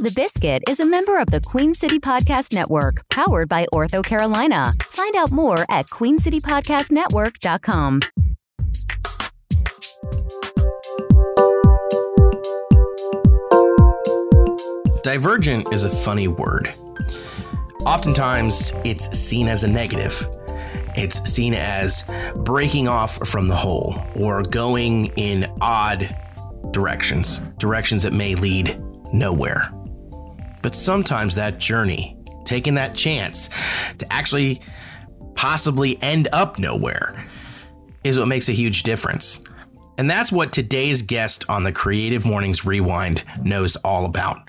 The Biscuit is a member of the Queen City Podcast Network, powered by Ortho Carolina. Find out more at queencitypodcastnetwork.com. Divergent is a funny word. Oftentimes, it's seen as a negative. It's seen as breaking off from the whole or going in odd directions, directions that may lead nowhere. But sometimes that journey, taking that chance to actually possibly end up nowhere, is what makes a huge difference. And that's what today's guest on the Creative Mornings Rewind knows all about.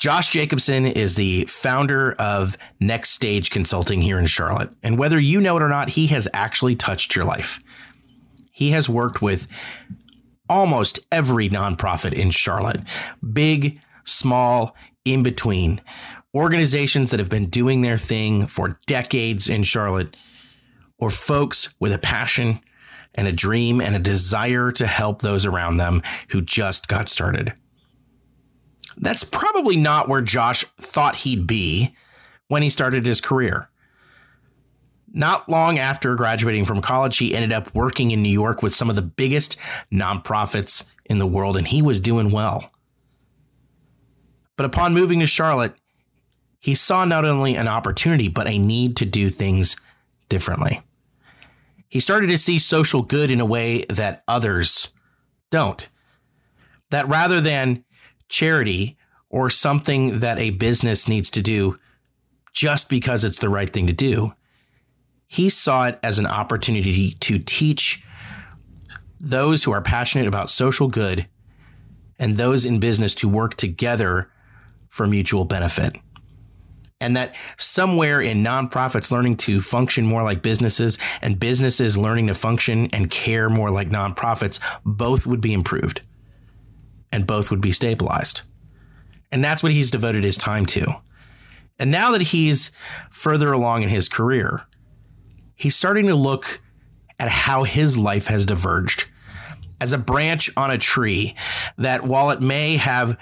Josh Jacobson is the founder of Next Stage Consulting here in Charlotte. And whether you know it or not, he has actually touched your life. He has worked with almost every nonprofit in Charlotte, big, small, in between, organizations that have been doing their thing for decades in Charlotte, or folks with a passion and a dream and a desire to help those around them who just got started. That's probably not where Josh thought he'd be when he started his career. Not long after graduating from college, he ended up working in New York with some of the biggest nonprofits in the world, and he was doing well. But upon moving to Charlotte, he saw not only an opportunity, but a need to do things differently. He started to see social good in a way that others don't. That rather than charity or something that a business needs to do just because it's the right thing to do. He saw it as an opportunity to teach those who are passionate about social good and those in business to work together for mutual benefit. And that somewhere in nonprofits learning to function more like businesses and businesses learning to function and care more like nonprofits, both would be improved and both would be stabilized. And that's what he's devoted his time to. And now that he's further along in his career, he's starting to look at how his life has diverged as a branch on a tree that while it may have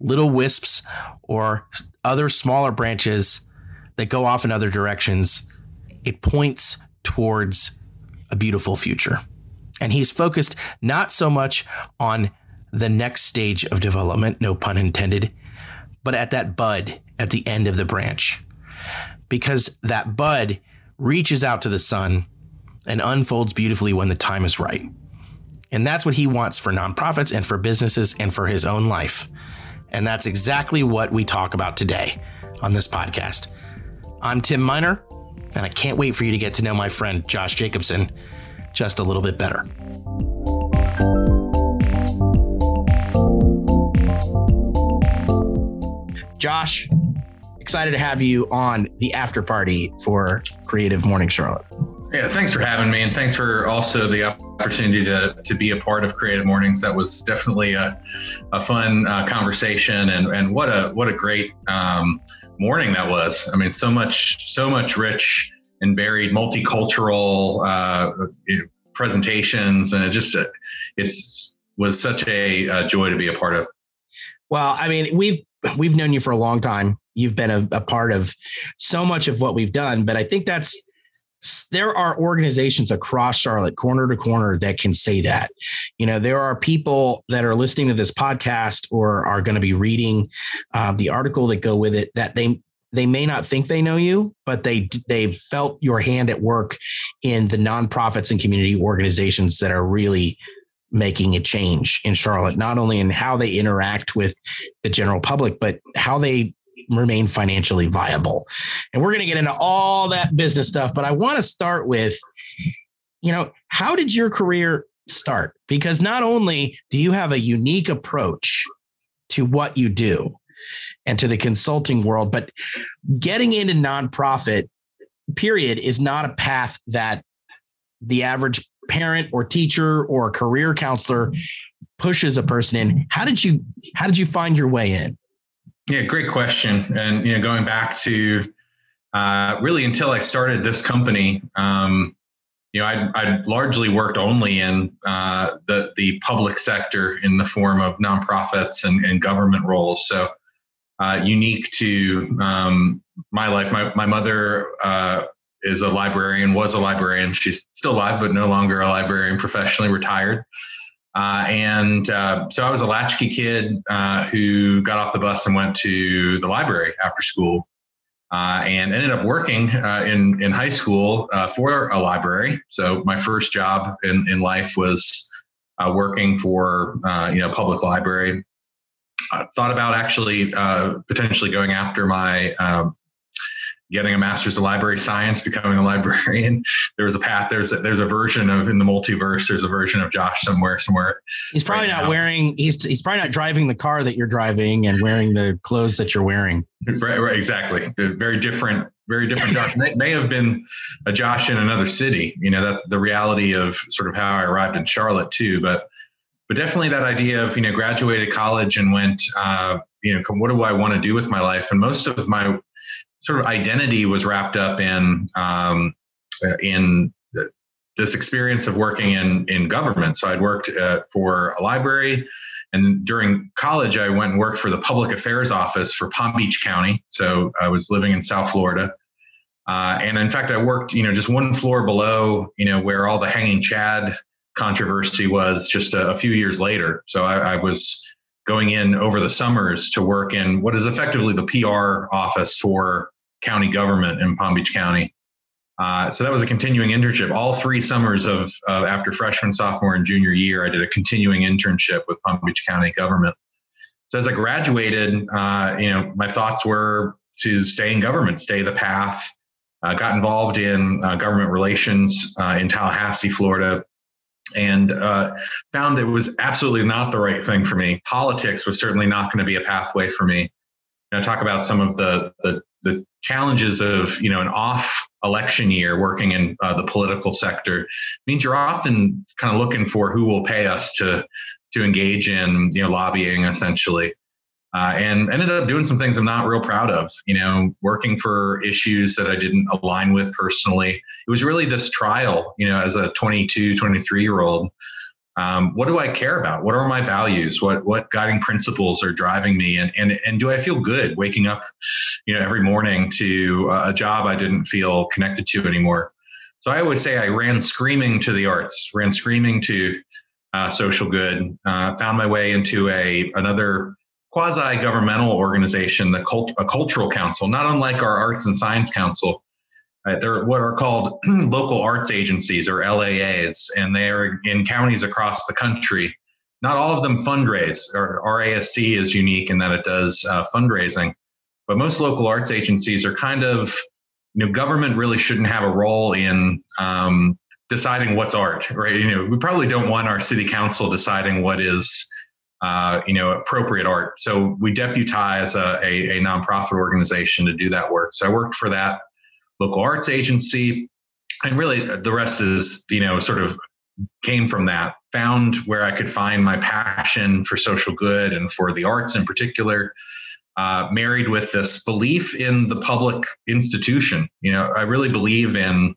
little wisps or other smaller branches that go off in other directions, it points towards a beautiful future. And he's focused not so much on the next stage of development, no pun intended, but at that bud at the end of the branch. Because that bud reaches out to the sun and unfolds beautifully when the time is right. And that's what he wants for nonprofits and for businesses and for his own life. And that's exactly what we talk about today on this podcast. I'm Tim Miner, and I can't wait for you to get to know my friend Josh Jacobson just a little bit better. Josh, excited to have you on the after party for Creative Morning Charlotte. Yeah, thanks for having me, and thanks for also the opportunity to to be a part of Creative Mornings. That was definitely a, a fun uh, conversation, and and what a what a great um, morning that was. I mean, so much so much rich and varied multicultural uh, presentations, and it just it's was such a, a joy to be a part of. Well, I mean, we've we've known you for a long time. You've been a, a, part of so much of what we've done, but I think that's there are organizations across Charlotte, corner to corner, that can say that. You know, there are people that are listening to this podcast or are going to be reading uh, the article that go with it that they they may not think they know you, but they they've felt your hand at work in the nonprofits and community organizations that are really making a change in Charlotte, not only in how they interact with the general public, but how they remain financially viable. And we're going to get into all that business stuff, but I want to start with, you know, how did your career start? Because not only do you have a unique approach to what you do and to the consulting world, but getting into nonprofit period is not a path that the average parent or teacher or career counselor pushes a person in how did you how did you find your way in yeah great question and you know going back to uh, really until i started this company um, you know i i largely worked only in uh, the the public sector in the form of nonprofits and, and government roles so uh, unique to um, my life. My, my mother uh, is a librarian, was a librarian. She's still alive, but no longer a librarian, professionally retired. Uh, and uh, so I was a latchkey kid uh, who got off the bus and went to the library after school. Uh, and ended up working uh, in in high school uh, for a library. So my first job in, in life was working for you know public library. I thought about actually potentially going after my um, getting a master's in library science, becoming a librarian. There was a path. There's a, there's a version of in the multiverse. There's a version of Josh somewhere. Somewhere. He's probably right not now. wearing. He's he's probably not driving the car that you're driving and wearing the clothes that you're wearing. Right. Right. Exactly. Very different. Very different. Josh may, may have been a Josh in another city. You know, that's the reality of sort of how I arrived in Charlotte too. But but definitely that idea of you know graduated college and went uh, you know what do I want to do with my life and most of my sort of identity was wrapped up in um, in this experience of working in in government. So I'd worked uh, for a library, and during college I went and worked for the public affairs office for Palm Beach County. So I was living in South Florida. Uh, and in fact, I worked, you know, just one floor below, you know, where all the hanging Chad controversy was just a, a few years later. So I, I was going in over the summers to work in what is effectively the PR office for county government in Palm Beach County. Uh, so that was a continuing internship. All three summers of uh, after freshman, sophomore, and junior year, I did a continuing internship with Palm Beach County government. So as I graduated, uh, you know, my thoughts were to stay in government, stay the path. Uh, got involved in uh, government relations uh, in Tallahassee, Florida, and uh, found it was absolutely not the right thing for me. Politics was certainly not going to be a pathway for me. Know, talk about some of the, the, the challenges of you know an off election year working in uh, the political sector means you're often kind of looking for who will pay us to to engage in you know lobbying essentially uh, and ended up doing some things I'm not real proud of. You know, working for issues that I didn't align with personally. It was really this trial, you know, as a 22, 23 year old. Um, what do I care about? What are my values? What what guiding principles are driving me? And and and do I feel good waking up, you know, every morning to a job I didn't feel connected to anymore? So I would say I ran screaming to the arts, ran screaming to uh, social good. Uh, found my way into a another quasi governmental organization, the cult, a cultural council, not unlike our arts and science council. Uh, they're what are called local arts agencies or LAAs, and they are in counties across the country. Not all of them fundraise. Our ASC is unique in that it does uh, fundraising, but most local arts agencies are kind of, you know, government really shouldn't have a role in um, deciding what's art, right? You know, we probably don't want our city council deciding what is uh, you know, appropriate art. So we deputize a, a, a, nonprofit organization to do that work. So I worked for that local arts agency, and really the rest is, you know, sort of came from that. Found where I could find my passion for social good and for the arts in particular. Uh, married with this belief in the public institution. You know, I really believe in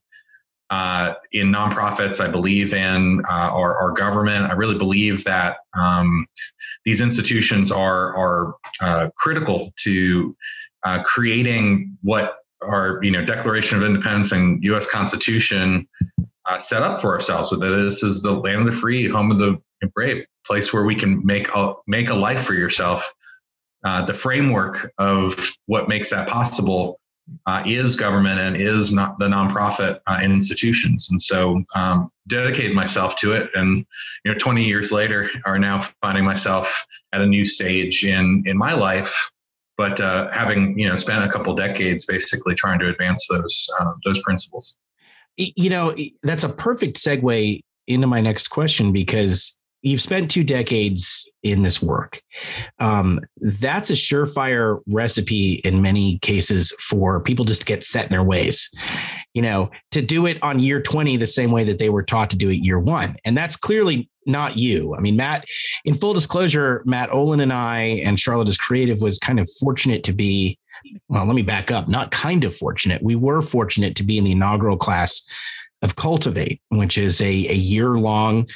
uh, in nonprofits. I believe in uh, our, our, government. I really believe that um, these institutions are are uh, critical to uh, creating what our you know Declaration of Independence and U.S. Constitution uh, set up for ourselves. So this is the land of the free, home of the brave, place where we can make a make a life for yourself. Uh, the framework of what makes that possible uh, is government and is not the nonprofit uh, institutions. And so um, dedicated myself to it. And, you know, 20 years later are now finding myself at a new stage in, in my life, but uh, having, you know, spent a couple decades basically trying to advance those, uh, those principles. You know, that's a perfect segue into my next question because you've spent two decades in this work. Um, that's a surefire recipe in many cases for people just to get set in their ways. You know, to do it on year 20 the same way that they were taught to do it year one. And that's clearly not you. I mean, Matt, in full disclosure, Matt Olin and I and Charlotte is Creative was kind of fortunate to be, well, let me back up, not kind of fortunate. We were fortunate to be in the inaugural class of Cultivate, which is a, a year long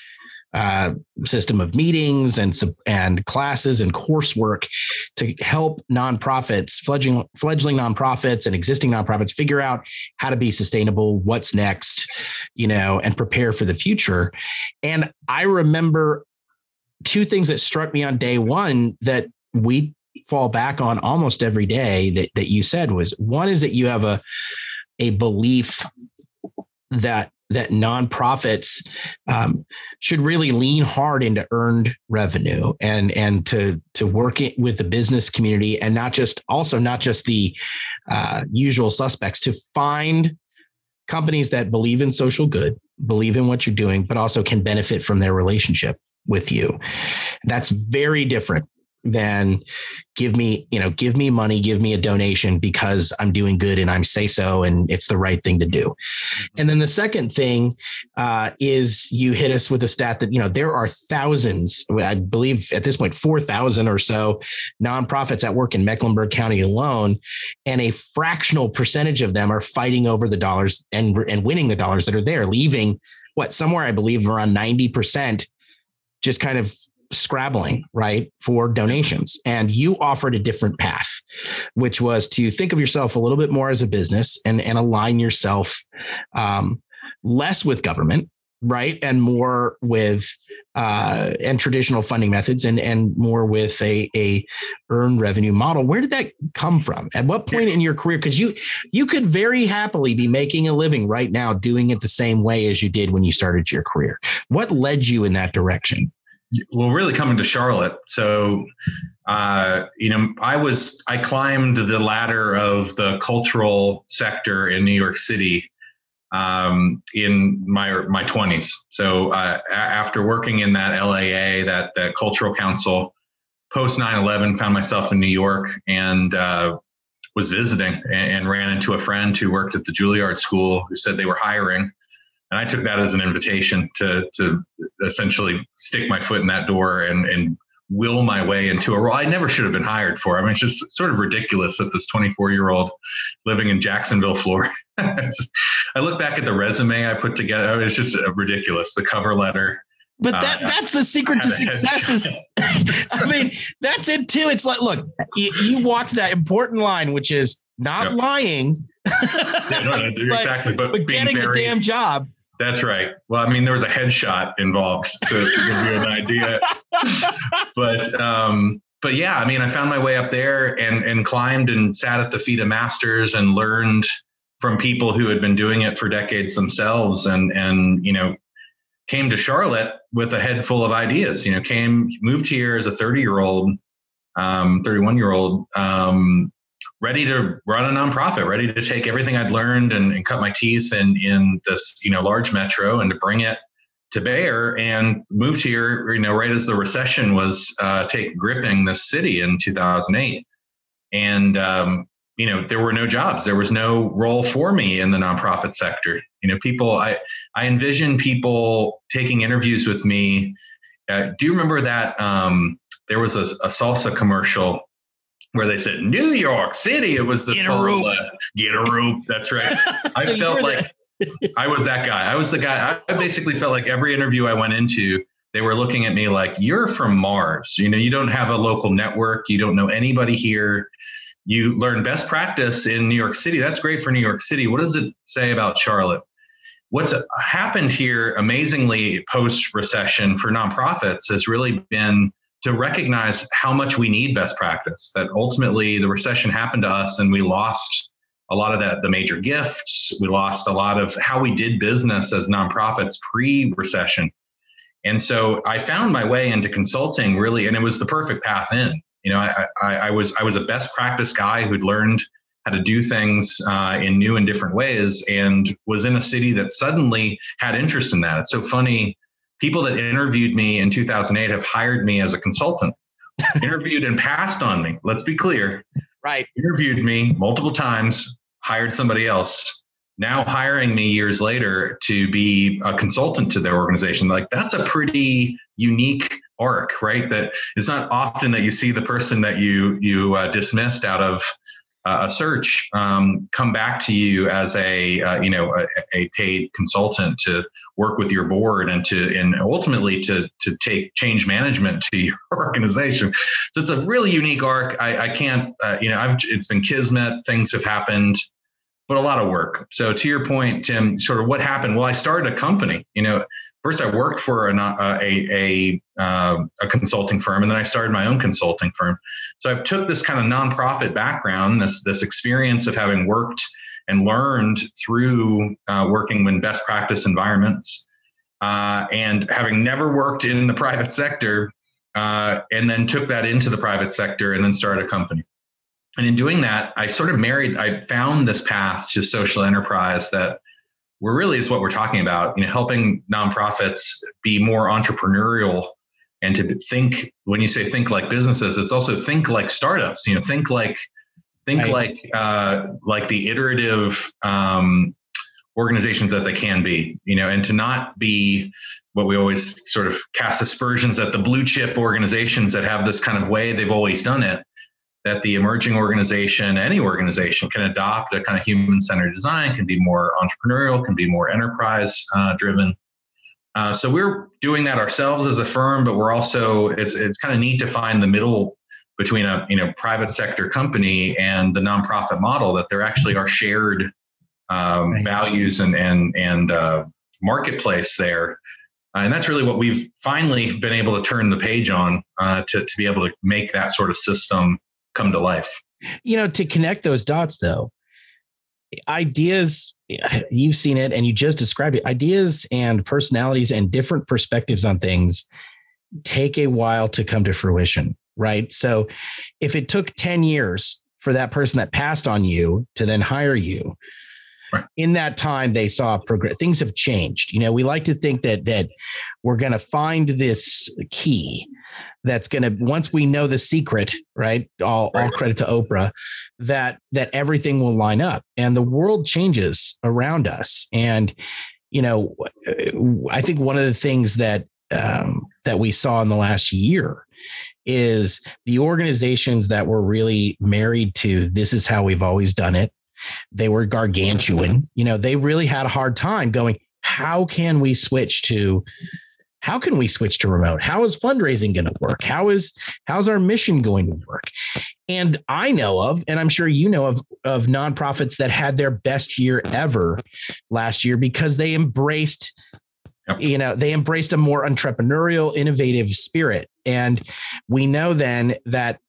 uh, system of meetings and and classes and coursework to help nonprofits, fledgling fledgling nonprofits and existing nonprofits figure out how to be sustainable, what's next, you know, and prepare for the future. And I remember two things that struck me on day one that we fall back on almost every day that that you said was one is that you have a a belief that that nonprofits um, should really lean hard into earned revenue and and to to work with the business community and not just also not just the uh, usual suspects to find companies that believe in social good believe in what you're doing but also can benefit from their relationship with you. That's very different than give me, you know, give me money, give me a donation because I'm doing good and I'm say so and it's the right thing to do. Mm-hmm. And then the second thing uh, is you hit us with a stat that, you know, there are thousands, I believe at this point, 4,000 or so nonprofits that work in Mecklenburg County alone. And a fractional percentage of them are fighting over the dollars and, and winning the dollars that are there, leaving what somewhere I believe around 90% just kind of scrabbling, right, for donations. And you offered a different path, which was to think of yourself a little bit more as a business and, and align yourself um, less with government, right, and more with uh, and traditional funding methods, and and more with a a earned revenue model. Where did that come from? At what point in your career? Because you you could very happily be making a living right now doing it the same way as you did when you started your career. What led you in that direction? Well, really coming to Charlotte. So, uh, you know, I was I climbed the ladder of the cultural sector in New York City um, in my my twenties. So uh, after working in that LAA, that that cultural council, post 9-11, found myself in New York and uh, was visiting and, and ran into a friend who worked at the Juilliard School who said they were hiring and I took that as an invitation to to essentially stick my foot in that door and and will my way into a role I never should have been hired for. I mean, it's just sort of ridiculous that this 24 year old living in Jacksonville, Florida. I look back at the resume I put together. It's just ridiculous. The cover letter. But that uh, that's the secret to success is I mean, that's it too. It's like, look, you, you walked that important line, which is not yep. lying. yeah, no, no, but, exactly. But, but getting very, the damn job. That's right. Well, I mean, there was a headshot involved to, to give you an idea. but um, but yeah, I mean, I found my way up there and and climbed and sat at the feet of masters and learned from people who had been doing it for decades themselves and and you know came to Charlotte with a head full of ideas. You know, came moved here as a 30 year old, um, 31 year old, um, ready to run a nonprofit, ready to take everything I'd learned and, and cut my teeth in in this you know large metro and to bring it to bear and moved here you know right as the recession was uh, take gripping the city in 2008 and um, you know there were no jobs. There was no role for me in the nonprofit sector. You know people i i envision people taking interviews with me. Uh, do you remember that um, there was a, a salsa commercial where they said New York City. It was the get a rope. Uh, get a rope. That's right. I so felt like I was that guy. I was the guy. I basically felt like every interview I went into, they were looking at me like, "You're from Mars. You know, you don't have a local network. You don't know anybody here. You learn best practice in New York City. That's great for New York City. What does it say about Charlotte?" What's happened here amazingly post recession for nonprofits has really been to recognize how much we need best practice. That ultimately the recession happened to us and we lost a lot of that, the major gifts. We lost a lot of how we did business as nonprofits pre recession. And so I found my way into consulting really, and it was the perfect path in. You know, I, I, I was I was a best practice guy who'd learned how to do things uh, in new and different ways, and was in a city that suddenly had interest in that. It's so funny people that interviewed me in 2008 have hired me as a consultant, interviewed and passed on me. Let's be clear. Right. Interviewed me multiple times, hired somebody else. Now hiring me years later to be a consultant to their organization. Like that's a pretty unique arc, right? That it's not often that you see the person that you you uh, dismissed out of a search um, come back to you as a uh, you know a, a, paid consultant to work with your board and to and ultimately to to take change management to your organization. So it's a really unique arc. I, I can't uh, you know I've it's been kismet. Things have happened, but a lot of work. So to your point, Tim, sort of what happened? Well, I started a company. You know, first I worked for a a a, uh, a, consulting firm, and then I started my own consulting firm. So I took this kind of nonprofit background, this this experience of having worked and learned through uh, working in best practice environments, uh, and having never worked in the private sector, uh, and then took that into the private sector, and then started a company. And in doing that, I sort of married. I found this path to social enterprise that we're really is what we're talking about. You know, helping nonprofits be more entrepreneurial and to think. When you say think like businesses, it's also think like startups. You know, think like think right. like uh, like the iterative um, organizations that they can be. You know, and to not be what we always sort of cast aspersions at the blue chip organizations that have this kind of way they've always done it that the emerging organization, any organization, can adopt a kind of human centered design, can be more entrepreneurial, can be more enterprise uh, driven. Uh, so we're doing that ourselves as a firm, but we're also it's it's kind of neat to find the middle between a you know private sector company and the nonprofit model that there actually are shared um, right. values and and and uh, marketplace there. Uh, and that's really what we've finally been able to turn the page on uh, to, to be able to make that sort of system come to life. You know, to connect those dots though, ideas, you've seen it and you just described it, ideas and personalities and different perspectives on things take a while to come to fruition, right? So if it took 10 years for that person that passed on you to then hire you, Right. In that time, they saw progress. Things have changed. You know, we like to think that that we're going to find this key, that's going to once we know the secret right all, right. all credit to oprah that that everything will line up and the world changes around us and you know i think one of the things that um, that we saw in the last year is the organizations that were really married to this is how we've always done it they were gargantuan. You know they really had a hard time going how can we switch to how can we switch to remote? How is fundraising going to work? How is how's our mission going to work? And i know of and i'm sure you know of of nonprofits that had their best year ever last year because they embraced you know they embraced a more entrepreneurial innovative spirit. And we know then that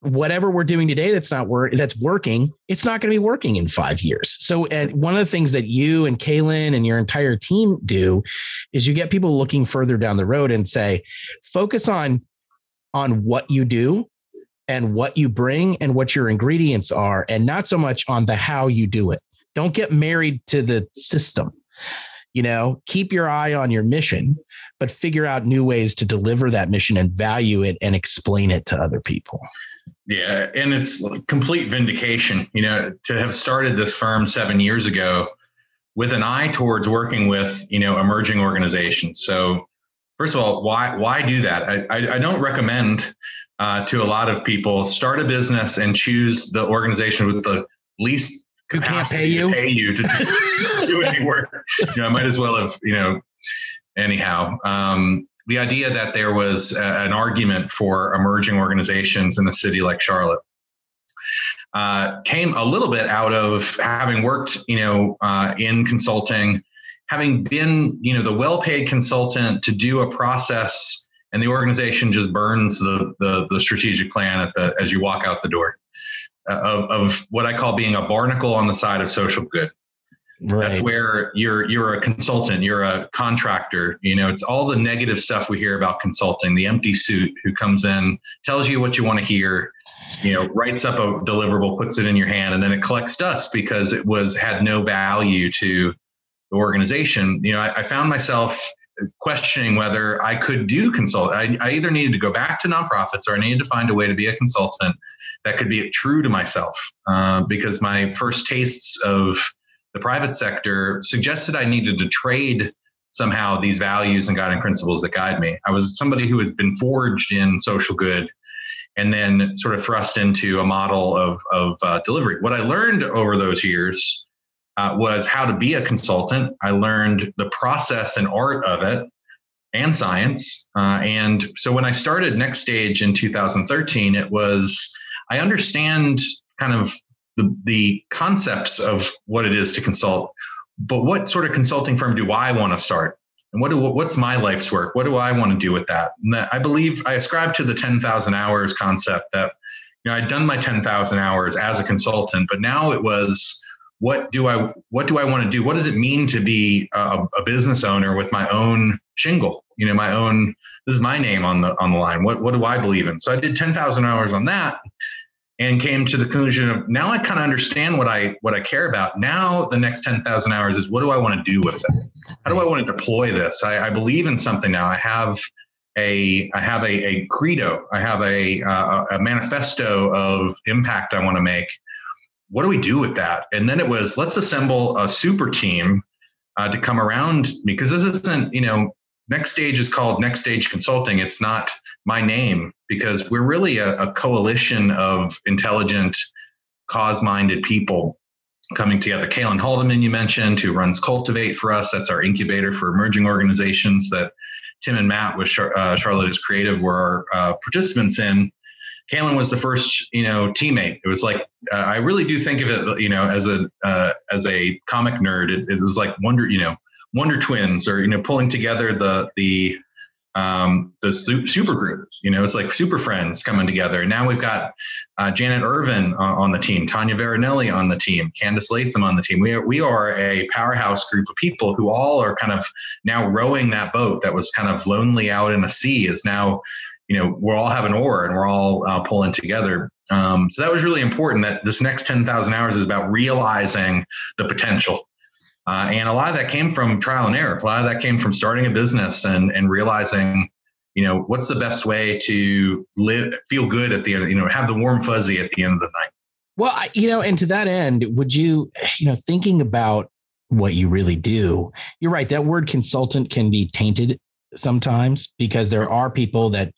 whatever we're doing today that's not work that's working it's not going to be working in five years. So and one of the things that you and kaylin and your entire team do is you get people looking further down the road and say focus on on what you do and what you bring and what your ingredients are and not so much on the how you do it. Don't get married to the system. You know keep your eye on your mission but figure out new ways to deliver that mission and value it and explain it to other people yeah, and it's complete vindication, you know, to have started this firm seven years ago with an eye towards working with, you know, emerging organizations. So, first of all, why why do that? I I, I don't recommend uh, to a lot of people start a business and choose the organization with the least who can't pay you pay you to do, do any work. You know, I might as well have, you know, anyhow. Um, the idea that there was a, an argument for emerging organizations in a city like Charlotte uh, came a little bit out of having worked, you know, uh, in consulting, having been, you know, the well-paid consultant to do a process, and the organization just burns the the, the strategic plan at the as you walk out the door. Uh, of, of what I call being a barnacle on the side of social good. Right. That's where you're you're a consultant, you're a contractor. You know, it's all the negative stuff we hear about consulting. The empty suit who comes in, tells you what you want to hear, you know, writes up a deliverable, puts it in your hand, and then it collects dust because it was had no value to the organization. You know, I, I found myself questioning whether I could do consult. I, I either needed to go back to nonprofits or I needed to find a way to be a consultant that could be true to myself uh, because my first tastes of the private sector suggested I needed to trade somehow these values and guiding principles that guide me. I was somebody who had been forged in social good and then sort of thrust into a model of, of uh, delivery. What I learned over those years uh, was how to be a consultant. I learned the process and art of it and science. Uh, and so when I started Next Stage in 2013, it was, I understand kind of the, the concepts of what it is to consult, but what sort of consulting firm do I want to start? And what do, what's my life's work? What do I want to do with that? that I believe I ascribe to the 10,000 hours concept that, you know, I'd done my 10,000 hours as a consultant, but now it was, what do I what do I want to do? What does it mean to be a, a, business owner with my own shingle? You know, my own. This is my name on the on the line. What what do I believe in? So I did ten thousand hours on that, and came to the conclusion of now I kind of understand what I what I care about. Now the next ten thousand hours is what do I want to do with it? How do I want to deploy this? I, I believe in something now. I have a I have a, a credo. I have a uh, a manifesto of impact I want to make what do we do with that? And then it was let's assemble a super team uh, to come around me, because this isn't, you know, next stage is called next stage consulting. It's not my name because we're really a, a coalition of intelligent, cause minded people coming together. Kaylin Haldeman, you mentioned, who runs Cultivate for us. That's our incubator for emerging organizations that Tim and Matt with Char- uh, Charlotte is Creative were uh, participants in. Kaylin was the first, you know, teammate. It was like uh, I really do think of it, you know, as a uh, as a comic nerd. It, it, was like Wonder, you know, Wonder Twins, or you know, pulling together the the um, the super groups. You know, it's like super friends coming together. Now we've got uh, Janet Irvin uh, on the team, Tanya Veronelli on the team, Candice Latham on the team. We are, we are a powerhouse group of people who all are kind of now rowing that boat that was kind of lonely out in the sea is now you know we're all having oar and we're all uh, pulling together um, so that was really important that this next 10000 hours is about realizing the potential uh, and a lot of that came from trial and error. A lot of that came from starting a business and and realizing you know what's the best way to live feel good at the end you know have the warm fuzzy at the end of the night. Well I, you know and to that end would you you know thinking about what you really do you're right that word consultant can be tainted sometimes because there are people that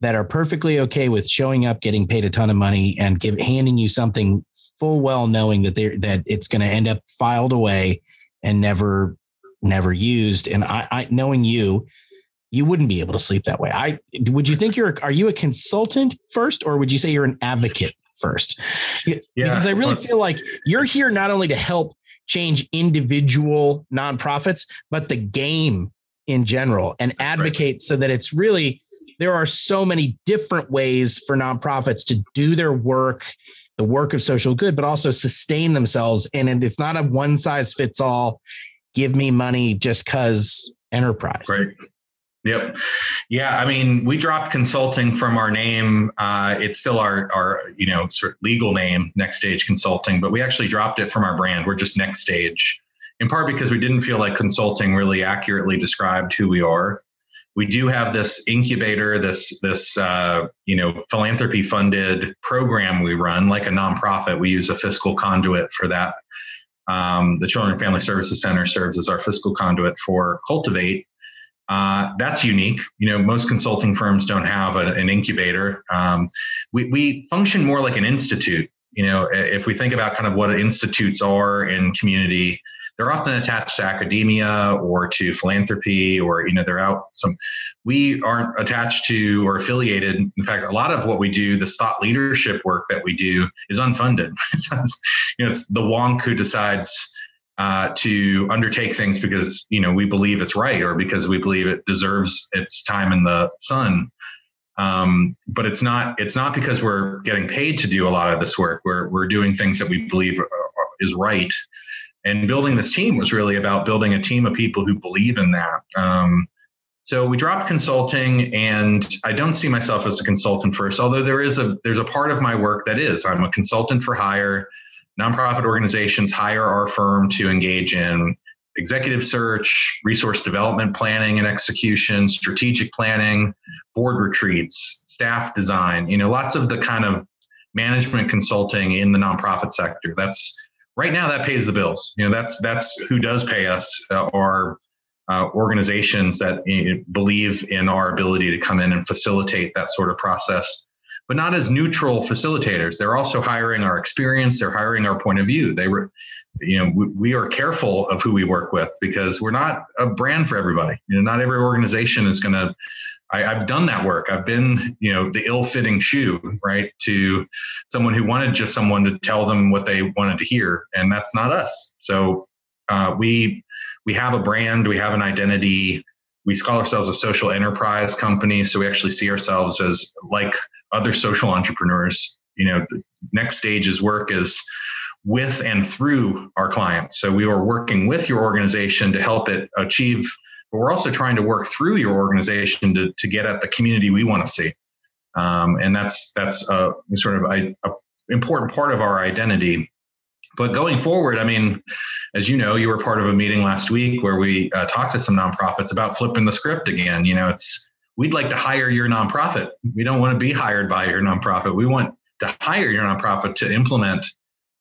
that are perfectly okay with showing up, getting paid a ton of money, and give handing you something full well knowing that they that it's going to end up filed away and never never used. And I, I knowing you, you wouldn't be able to sleep that way. I would you think you're are you a consultant first, or would you say you're an advocate first? Yeah, because I really feel like you're here not only to help change individual nonprofits, but the game in general and advocate right. so that it's really there are so many different ways for nonprofits to do their work the work of social good but also sustain themselves and it's not a one size fits all give me money just cuz enterprise right Yep. Yeah. I mean, we dropped consulting from our name. Uh, it's still our, our, you know, sort of legal name, Next Stage Consulting, but we actually dropped it from our brand. We're just Next Stage in part because we didn't feel like consulting really accurately described who we are. We do have this incubator, this this uh, you know philanthropy funded program we run like a nonprofit. We use a fiscal conduit for that. Um, the Children and Family Services Center serves as our fiscal conduit for Cultivate. Uh, that's unique. You know, most consulting firms don't have a, an incubator. Um, we, we function more like an institute. You know, if we think about kind of what institutes are in community, they're often attached to academia or to philanthropy or you know they're out some we aren't attached to or affiliated. In fact a lot of what we do the thought leadership work that we do is unfunded. You know it's the wonk who decides uh, to undertake things because you know we believe it's right or because we believe it deserves its time in the sun. Um, but it's not it's not because we're getting paid to do a lot of this work. We're, we're doing things that we believe is right and building this team was really about building a team of people who believe in that. Um, so we dropped consulting, and I don't see myself as a consultant first. Although there is a there's a part of my work that is I'm a consultant for hire. Nonprofit organizations hire our firm to engage in executive search, resource development planning and execution, strategic planning, board retreats, staff design. You know, lots of the kind of management consulting in the nonprofit sector. That's right now that pays the bills. You know, that's that's who does pay us uh, are uh, organizations that you believe in our ability to come in and facilitate that sort of process. but not as neutral facilitators. They're also hiring our experience. They're hiring our point of view. They were, you know, we, we are careful of who we work with because we're not a brand for everybody. You know, not every organization is going to I, have done that work. I've been, you know, the ill-fitting shoe, right, to someone who wanted just someone to tell them what they wanted to hear, and that's not us. So uh, we we have a brand, we have an identity. We call ourselves a social enterprise company, so we actually see ourselves as like other social entrepreneurs. You know, the next stage's work is with and through our clients. So we are working with your organization to help it achieve but we're also trying to work through your organization to, to get at the community we want to see. Um, and that's that's a sort of a, a, important part of our identity. But going forward, I mean, as you know, you were part of a meeting last week where we uh, talked to some nonprofits about flipping the script again. You know, it's we'd like to hire your nonprofit. We don't want to be hired by your nonprofit. We want to hire your nonprofit to implement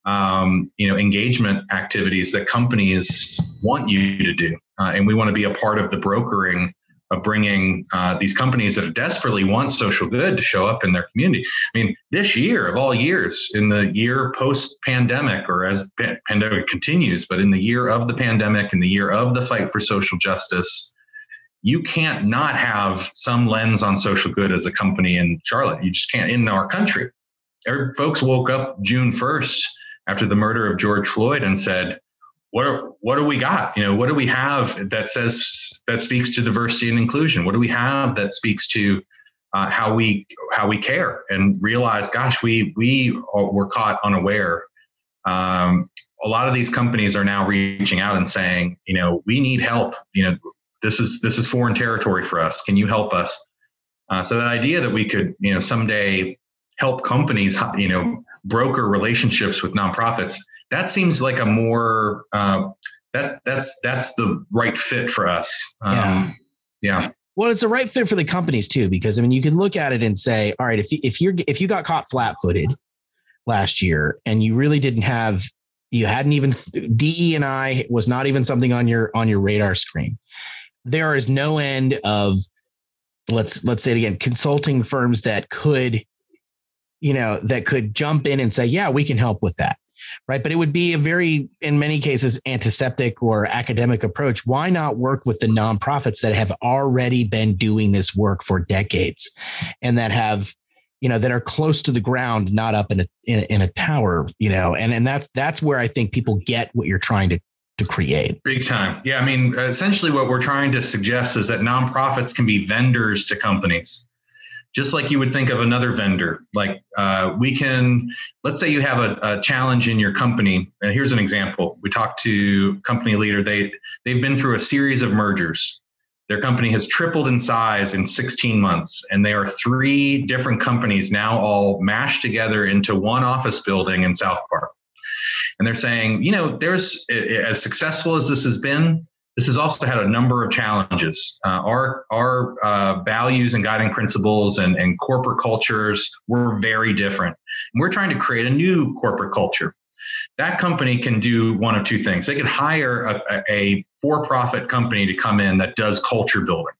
um, you know engagement activities that companies want you to do uh, and we want to be a part of the brokering of bringing uh, these companies that desperately want social good to show up in their community. I mean, this year of all years, in the year post pandemic, or as pa- pandemic continues, but in the year of the pandemic, in the year of the fight for social justice, you can't not have some lens on social good as a company in Charlotte. You just can't in our country. Folks woke up June 1st after the murder of George Floyd and said, what are, what do we got? You know, what do we have that says that speaks to diversity and inclusion? What do we have that speaks to uh, how we how we care and realize, gosh, we we were caught unaware. Um, a lot of these companies are now reaching out and saying, you know, we need help. You know, this is this is foreign territory for us. Can you help us? Uh, so the idea that we could, you know, someday help companies, you know, broker relationships with nonprofits that seems like a more uh, that that's that's the right fit for us. Um, yeah. yeah. Well, it's the right fit for the companies too, because I mean, you can look at it and say, all right, if you, if you're if you got caught flat-footed last year and you really didn't have you hadn't even DE and I was not even something on your on your radar screen. There is no end of let's let's say it again, consulting firms that could you know that could jump in and say, yeah, we can help with that right? But it would be a very, in many cases, antiseptic or academic approach. Why not work with the nonprofits that have already been doing this work for decades and that have, you know, that are close to the ground, not up in a in, in a tower, you know, and and that's that's where I think people get what you're trying to to create. Big time. Yeah. I mean, essentially, what we're trying to suggest is that nonprofits can be vendors to companies just like you would think of another vendor. Like uh, we can, let's say you have a, a, challenge in your company. And here's an example. We talked to company leader. They they've been through a series of mergers. Their company has tripled in size in 16 months, and they are three different companies now all mashed together into one office building in South Park. And they're saying, you know, there's as successful as this has been, this has also had a number of challenges. Uh, our our uh, values and guiding principles and, and corporate cultures were very different. And we're trying to create a new corporate culture. That company can do one of two things. They could hire a, a for-profit company to come in that does culture building,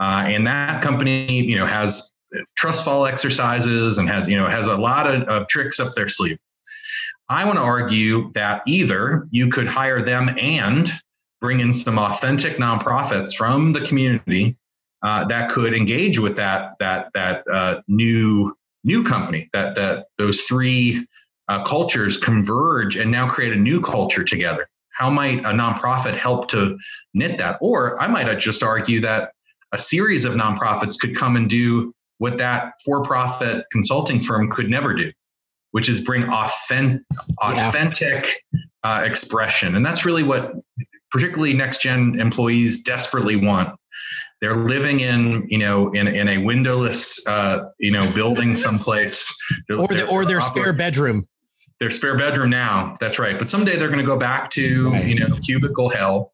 uh, and that company, you know, has trust fall exercises and has you know has a lot of, of tricks up their sleeve. I want to argue that either you could hire them and bring in some authentic nonprofits from the community uh, that could engage with that that that uh, new new company that that those three uh, cultures converge and now create a new culture together. How might a nonprofit help to knit that? Or i might just argue that a series of nonprofits could come and do what that for-profit consulting firm could never do which is bring authentic authentic yeah. uh, expression. And that's really what particularly next gen employees desperately want. They're living in, you know, in, in a windowless, uh, you know, building someplace, or, the, or their spare bedroom. Their spare bedroom now. That's right. But someday they're going to go back to, right. you know, cubicle hell,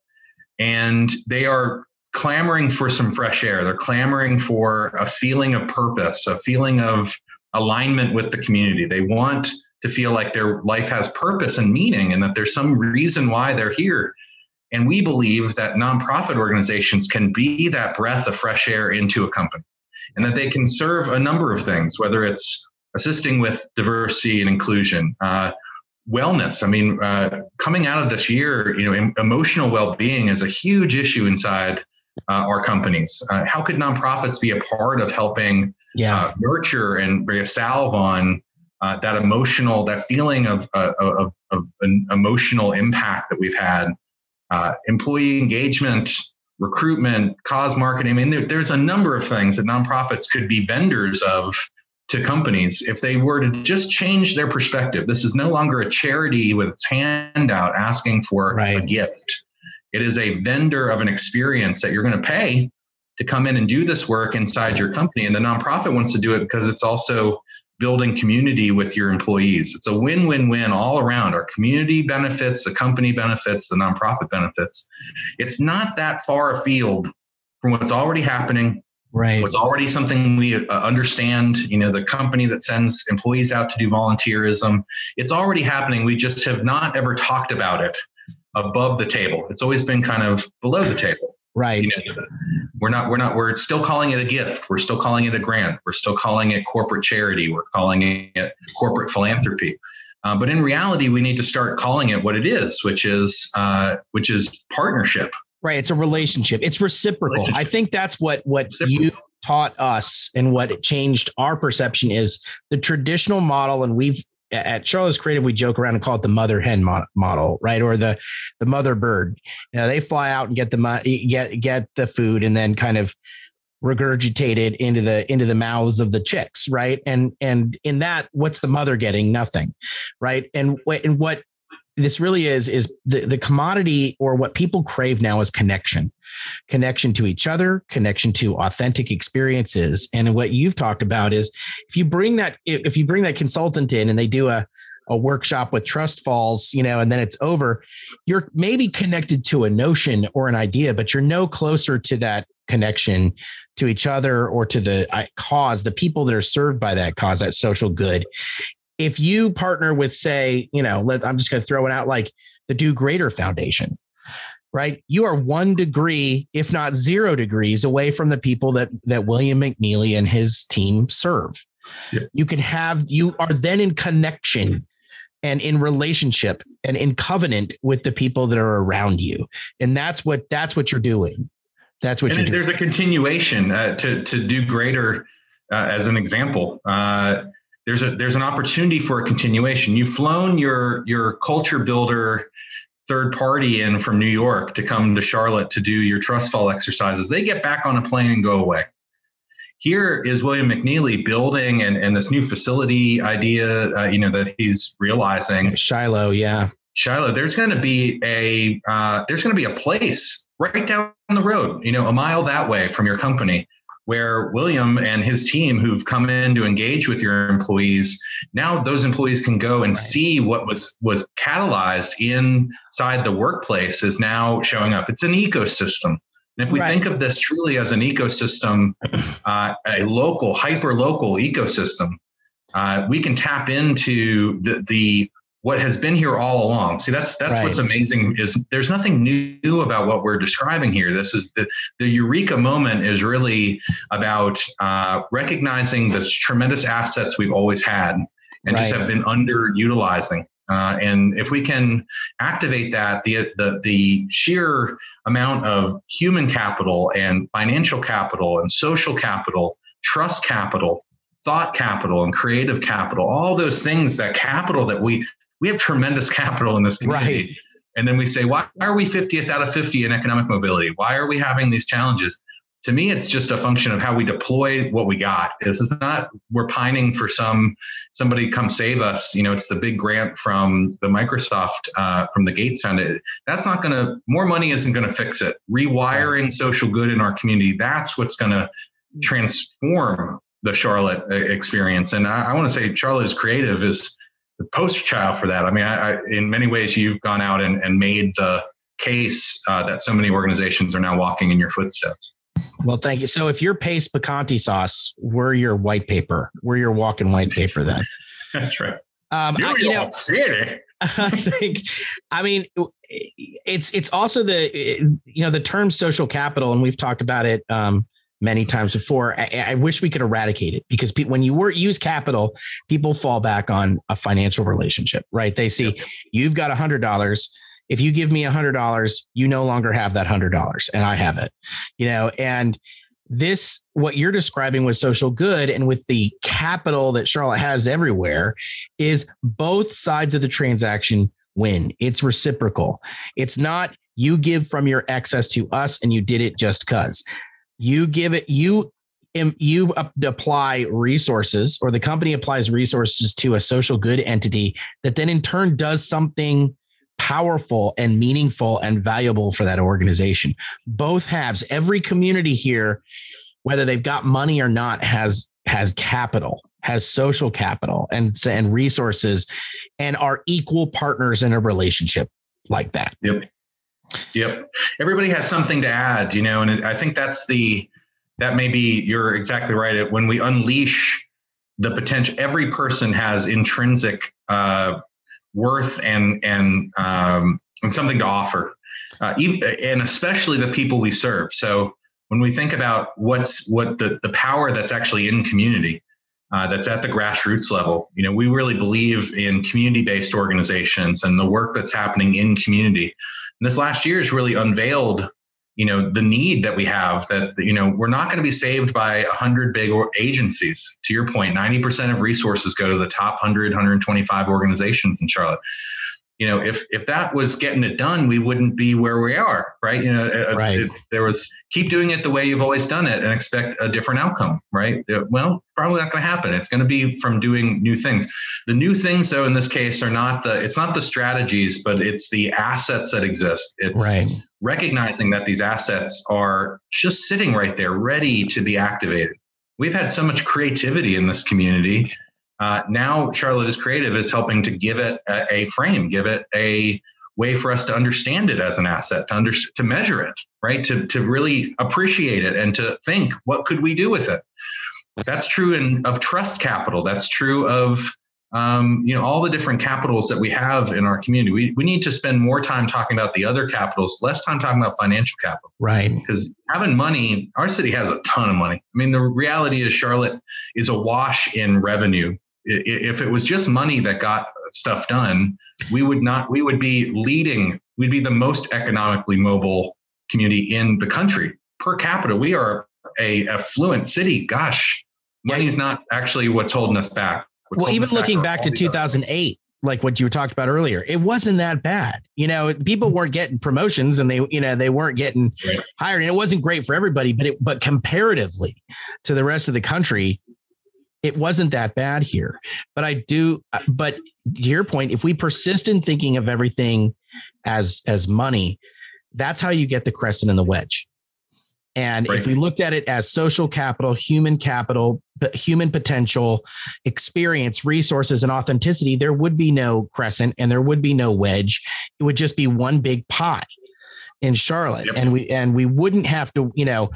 and they are clamoring for some fresh air. They're clamoring for a feeling of purpose, a feeling of alignment with the community. They want to feel like their life has purpose and meaning, and that there's some reason why they're here. And we believe that nonprofit organizations can be that breath of fresh air into a company. and that they can serve a number of things, whether it's assisting with diversity and inclusion, uh, wellness. I mean, uh, coming out of this year, you know, emotional well-being is a huge issue inside uh, our companies. Uh, how could nonprofits be a part of helping yeah. Uh, nurture and bring a salve on uh, that emotional, that feeling of, of, of, an emotional impact that we've had? Uh, employee engagement, recruitment, cause marketing. I mean, there, there's a number of things that nonprofits could be vendors of to companies if they were to just change their perspective. This is no longer a charity with its hand out asking for right. a gift. It is a vendor of an experience that you're going to pay to come in and do this work inside your company. And the nonprofit wants to do it because it's also building community with your employees. It's a win win win all around. Our community benefits, the company benefits, the nonprofit benefits. It's not that far afield from what's already happening. Right. What's already something we uh, understand, you know, the company that sends employees out to do volunteerism, it's already happening. We just have not ever talked about it above the table. It's always been kind of below the table. Right. You know, we're not, we're not, we're still calling it a gift. We're still calling it a grant. We're still calling it corporate charity. We're calling it corporate philanthropy. Uh, but in reality, we need to start calling it what it is, which is, uh, which is partnership. Right. It's a relationship. It's reciprocal. Relationship. I think that's what, what you taught us and what changed our perception is the traditional model. And we've, at Charlotte's Creative, we joke around and call it the mother hen model, right? Or the the mother bird. You know, they fly out and get the get get the food and then kind of regurgitate it into the into the mouths of the chicks, right? And and in that, what's the mother getting? Nothing, right? And and what this really is is the, the commodity or what people crave now is connection connection to each other connection to authentic experiences. And what you've talked about is if you bring that if you bring that consultant in and they do a a workshop with trust falls you know and then it's over you're maybe connected to a notion or an idea but you're no closer to that connection to each other or to the uh, cause the people that are served by that cause that social good if you partner with, say, you know, let, I'm just going to throw it out like the Do Greater Foundation, right? You are one degree, if not zero degrees, away from the people that that William McNeely and his team serve. Yeah. You can have you are then in connection and in relationship and in covenant with the people that are around you, and that's what that's what you're doing. That's what and you're doing. there's doing. a continuation uh, to to do greater. Uh, as an example, uh, there's a there's an opportunity for a continuation. You've flown your your culture builder third party in from New York to come to Charlotte to do your trust fall exercises. They get back on a plane and go away. Here is William McNeely building and, and this new facility idea, uh, you know, that he's realizing. Shiloh, yeah. Shiloh, there's going to be a uh, there's going to be a place right down the road, you know, a mile that way from your company where William and his team who've come in to engage with your employees, now those employees can go and right. see what was was catalyzed inside the workplace is now showing up. It's an ecosystem. And if we right. think of this truly as an ecosystem, uh, a local, hyper local ecosystem, uh, we can tap into the, the what has been here all along. See, that's that's right. what's amazing is there's nothing new about what we're describing here. This is the the eureka moment is really about uh, recognizing the tremendous assets we've always had and right. just have been underutilizing. Uh, and if we can activate that, the, the the sheer amount of human capital and financial capital and social capital, trust capital, thought capital and creative capital, all those things that capital that we we have tremendous capital in this community. Right. And then we say, why are we 50th out of 50 in economic mobility? Why are we having these challenges? To me, it's just a function of how we deploy what we got. This is not we're pining for some somebody come save us. You know, it's the big grant from the Microsoft uh, from the Gates Fund. That's not going to more money isn't going to fix it. Rewiring social good in our community that's what's going to transform the Charlotte uh, experience. And I, I want to say Charlotte is creative is the poster child for that. I mean, I, I, in many ways, you've gone out and, and made the case uh, that so many organizations are now walking in your footsteps. Well, thank you. So, if you're Pace Picante sauce, we're your white paper. We're your walking white paper. Then that's right. Um, New I, you know, City. I think. I mean, it's it's also the you know the term social capital, and we've talked about it. Um, many times before. I, I wish we could eradicate it because pe- when you were, use capital, people fall back on a financial relationship, right? They see yep. you've got a hundred dollars. If you give me a hundred dollars, you no longer have that hundred dollars, and I have it. You know, and this what you're describing with social good and with the capital that Charlotte has everywhere is both sides of the transaction win. It's reciprocal. It's not you give from your excess to us and you did it just cuz. You give it you um, you apply resources or the company applies resources to a social good entity that then in turn does something powerful and meaningful and valuable for that organization. Both halves, every community here, whether they've got money or not, has has capital, has social capital and and resources, and are equal partners in a relationship like that. Yep. Yep. Everybody has something to add, you know, and I think that's the that may be you're exactly right. When we unleash the potential, every person has intrinsic uh, worth and and um, and something to offer, uh, even, and especially the people we serve. So when we think about what's what the the power that's actually in community, uh, that's at the grassroots level, you know, we really believe in community based organizations and the work that's happening in community. And this last year has really unveiled you know the need that we have that you know we're not going to be saved by 100 big agencies. To your point 90% of resources go to the top 100 125 organizations in charlotte you know if if that was getting it done we wouldn't be where we are right you know uh, uh, right. It, there was keep doing it the way you've always done it and expect a different outcome right well probably not going to happen it's going to be from doing new things the new things though in this case are not the it's not the strategies but it's the assets that exist it's right recognizing that these assets are just sitting right there, ready to be activated. We've had so much creativity in this community. Uh, now, Charlotte is Creative is helping to give it a, a, frame, give it a way for us to understand it as an asset, to under, to measure it, right? To to really appreciate it and to think, what could we do with it? That's true in of trust capital. That's true of um, you know all the different capitals that we have in our community we, we need to spend more time talking about the other capitals less time talking about financial capital right because having money our city has a ton of money i mean the reality is charlotte is a wash in revenue if it was just money that got stuff done we would not we would be leading we'd be the most economically mobile community in the country per capita. We are a affluent city. Gosh money's not actually what's holding us back. Well, even looking back to 2008, like what you talked about earlier, it wasn't that bad. You know, people weren't getting promotions and they, you know, they weren't getting hired, and it wasn't great for everybody. But it, but comparatively to the rest of the country, it wasn't that bad here. But I do, uh, but to your point, if we persist in thinking of everything as as money, that's how you get the crescent and the wedge. And right. if we looked at it as social capital, human capital, human potential, experience, resources, and authenticity, there would be no crescent and there would be no wedge. It would just be one big pie in Charlotte. Yep. And we and we wouldn't have to, you know,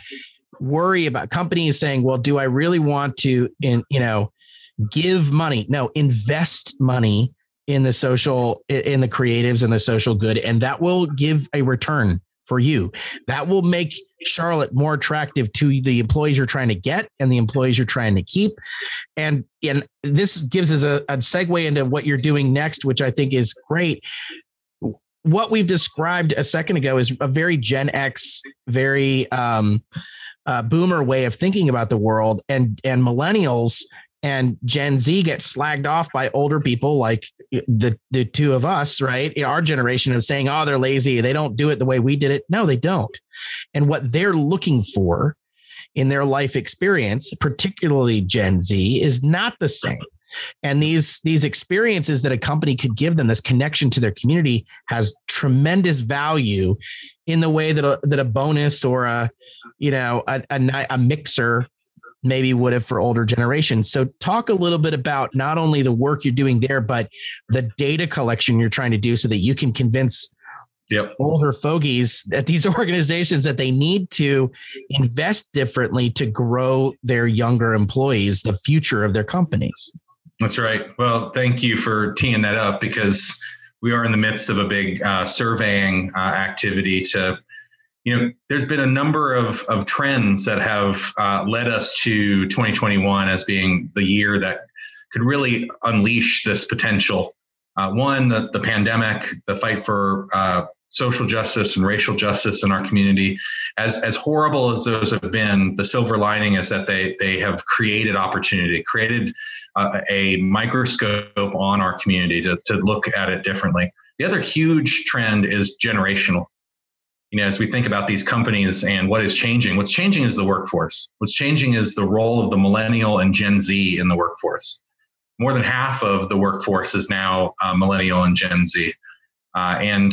worry about companies saying, well, do I really want to in, you know, give money? No, invest money in the social in the creatives and the social good and that will give a return for you. That will make Charlotte more attractive to the employees you're trying to get and the employees you're trying to keep. And and this gives us a, a segue into what you're doing next, which I think is great. What we've described a second ago is a very Gen X, very um, uh, boomer way of thinking about the world, and and millennials and Gen Z gets slagged off by older people like the the two of us, right? In our generation of saying, "Oh, they're lazy. They don't do it the way we did it." No, they don't. And what they're looking for in their life experience, particularly Gen Z, is not the same. And these these experiences that a company could give them, this connection to their community, has tremendous value in the way that a, that a bonus or a you know a, a, a mixer maybe would have for older generations. So, talk a little bit about not only the work you're doing there, but the data collection you're trying to do so that you can convince yep. older fogies at these organizations that they need to invest differently to grow their younger employees, the future of their companies. That's right. Well, thank you for teeing that up because we are in the midst of a big uh, surveying uh, activity to you know, there's been a number of, of trends that have uh, led us to 2021 as being the year that could really unleash this potential. Uh, one, the, the pandemic, the fight for uh, social justice and racial justice in our community. As, as horrible as those have been, the silver lining is that they, they have created opportunity, created uh, a microscope on our community to, to look at it differently. The other huge trend is generational you know, as we think about these companies and what is changing, what's changing is the workforce. What's changing is the role of the millennial and Gen Z in the workforce. More than half of the workforce is now uh, millennial and Gen Z. Uh, and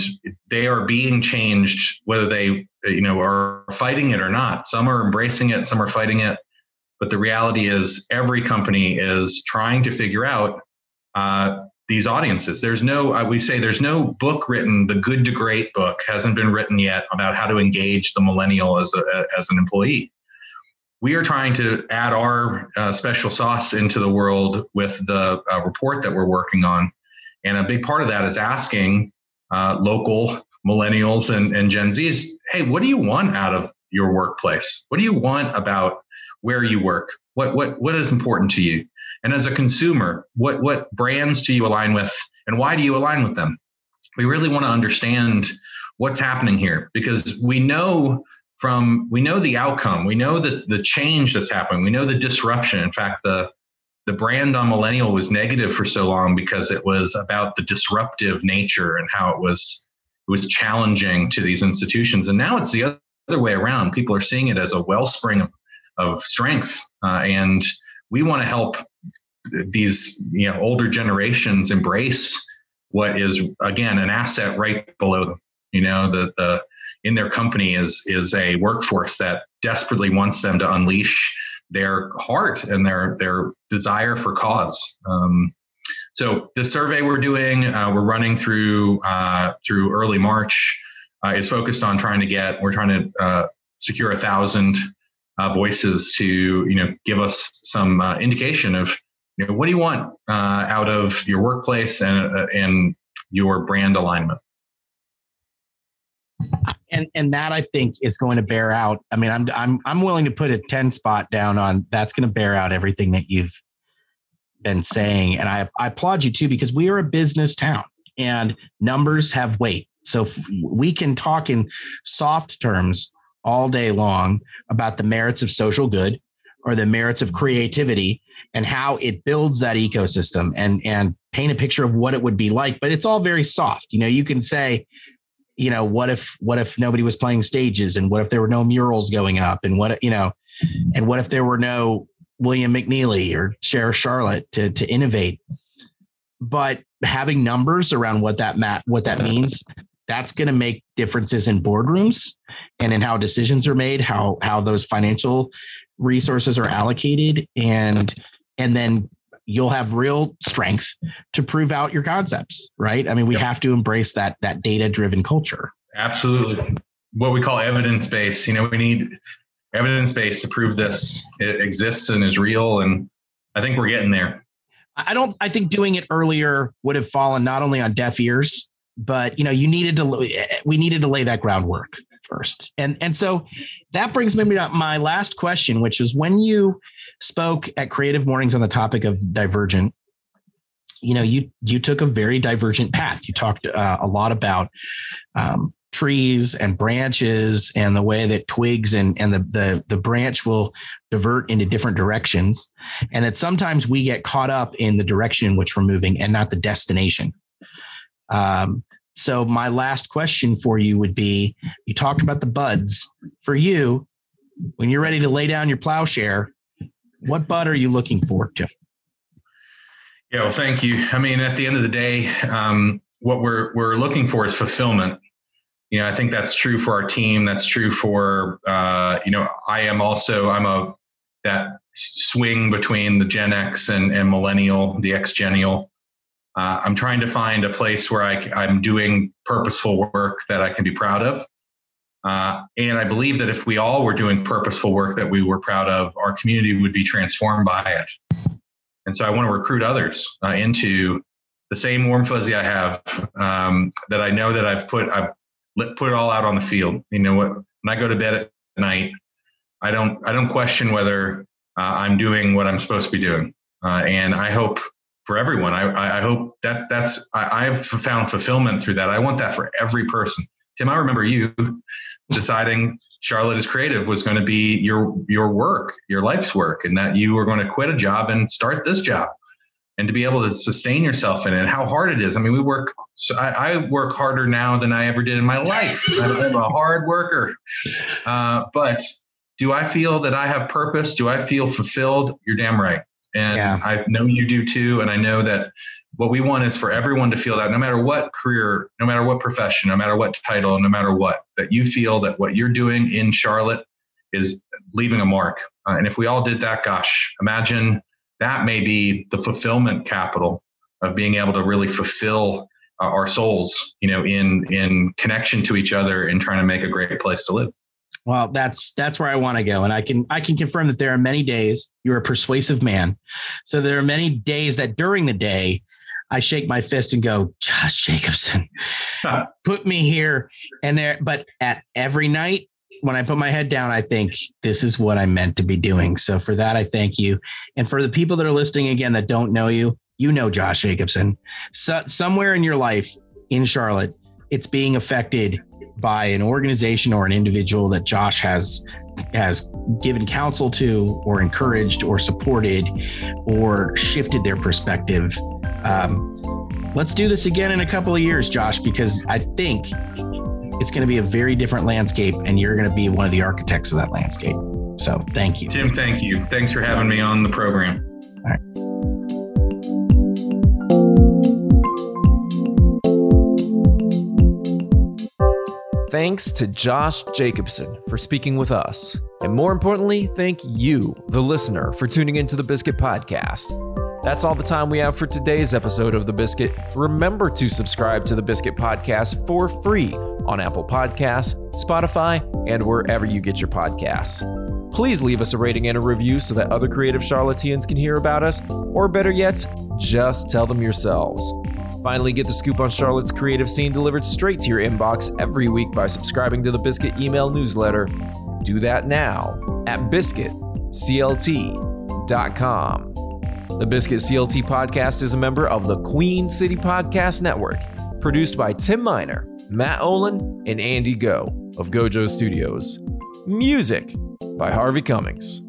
they are being changed, whether they, you know, are fighting it or not. Some are embracing it, some are fighting it. But the reality is, every company is trying to figure out uh, these audiences. There's no, uh, we say there's no book written, the good to great book hasn't been written yet about how to engage the millennial as, a, as an employee. We are trying to add our uh, special sauce into the world with the uh, report that we're working on. And a big part of that is asking uh, local millennials and, and Gen Zs, hey, what do you want out of your workplace? What do you want about where you work? What, what, what is important to you? And as a consumer, what, what brands do you align with and why do you align with them? We really want to understand what's happening here because we know from we know the outcome we know that the change that's happening we know the disruption in fact the the brand on millennial was negative for so long because it was about the disruptive nature and how it was it was challenging to these institutions. And now it's the other way around. People are seeing it as a wellspring of, of strength. Uh, and we want to help these you know older generations embrace what is again an asset right below them. You know the the in their company is is a workforce that desperately wants them to unleash their heart and their their desire for cause um, so the survey we're doing uh, we're running through uh, through early march uh, is focused on trying to get we're trying to uh, secure a thousand uh, voices to you know give us some uh, indication of you know what do you want out of your workplace and and your brand alignment. And and that I think is going to bear out. I mean, I'm I'm I'm willing to put a ten spot down on that's going to bear out everything that you've been saying, and I I applaud you too because we are a business town and numbers have weight. So we can talk in soft terms all day long about the merits of social good or the merits of creativity and how it builds that ecosystem and and paint a picture of what it would be like but it's all very soft you know you can say you know what if what if nobody was playing stages? And what if there were no murals going up? And what you know and what if there were no William McNeely or Share Charlotte to to innovate? But having numbers around what that mat what that means that's going to make differences in boardrooms and in how decisions are made, how how those financial resources are allocated, and and then you'll have real strength to prove out your concepts, right? I mean, we yep. have to embrace that that data driven culture. Absolutely, what we call evidence based. You know, we need evidence based to prove this it exists and is real, and I think we're getting there. I don't. I think doing it earlier would have fallen not only on deaf ears, but you know you needed to eh, we needed to lay that groundwork first. And and so that brings me to my last question which is when you spoke at creative mornings on the topic of divergent you know you you took a very divergent path. You talked uh, a lot about um, trees and branches and the way that twigs and and the, the the branch will divert into different directions. And that sometimes we get caught up in the direction in which we're moving and not the destination. Um, so my last question for you would be: You talked about the buds. For you, when you're ready to lay down your plowshare, what bud are you looking forward to? Yeah, well, thank you. I mean, at the end of the day, um, what we're we're looking for is fulfillment. You know, I think that's true for our team. That's true for uh, you know, I am also I'm a that swing between the Gen X and, and millennial, the X Gennial. Uh, I'm trying to find a place where I, I'm doing purposeful work that I can be proud of. Uh, and I believe that if we all were doing purposeful work that we were proud of, our community would be transformed by it. And so I want to recruit others uh, into the same warm fuzzy I have um, that I know that I've put I've put it all out on the field. You know what when I go to bed at night, I don't I don't question whether uh, I'm doing what I'm supposed to be doing. Uh, and I hope for everyone, I, I hope that's that's I, I've found fulfillment through that. I want that for every person. Tim, I remember you deciding Charlotte is creative was going to be your your work, your life's work, and that you were going to quit a job and start this job, and to be able to sustain yourself in it. How hard it is. I mean, we work. I, I work harder now than I ever did in my life. I'm a hard worker, uh, but do I feel that I have purpose? Do I feel fulfilled? You're damn right, and yeah. I know you do too. And I know that what we want is for everyone to feel that no matter what career, no matter what profession, no matter what title, no matter what, that you feel that what you're doing in Charlotte is leaving a mark. Uh, and if we all did that, gosh, imagine that may be the fulfillment capital of being able to really fulfill uh, our souls, you know, in in connection to each other and trying to make a great place to live. Well, that's that's where I want to go, and I can I can confirm that there are many days you're a persuasive man. So there are many days that during the day I shake my fist and go, Josh Jacobson, put me here and there. But at every night, when I put my head down, I think this is what I'm meant to be doing. So for that, I thank you. And for the people that are listening again that don't know you, you know Josh Jacobson. So, somewhere in your life in Charlotte, it's being affected by an organization or an individual that Josh has has given counsel to or encouraged or supported or shifted their perspective um, let's do this again in a couple of years, Josh, because I think it's going to be a very different landscape and you're going to be one of the architects of that landscape. So thank you. Tim, thank you. Thanks for having me on the program. All right. Thanks to Josh Jacobson for speaking with us. And more importantly, thank you, the listener, for tuning into the Biscuit Podcast. That's all the time we have for today's episode of The Biscuit. Remember to subscribe to The Biscuit Podcast for free on Apple Podcasts, Spotify, and wherever you get your podcasts. Please leave us a rating and a review so that other creative Charlotteans can hear about us, or better yet, just tell them yourselves. Finally, get the scoop on Charlotte's creative scene delivered straight to your inbox every week by subscribing to the Biscuit email newsletter. Do that now at biscuitclt.com. The Biscuit CLT podcast is a member of the Queen City Podcast Network, produced by Tim Miner, Matt Olin, and Andy Go of Gojo Studios. Music by Harvey Cummings.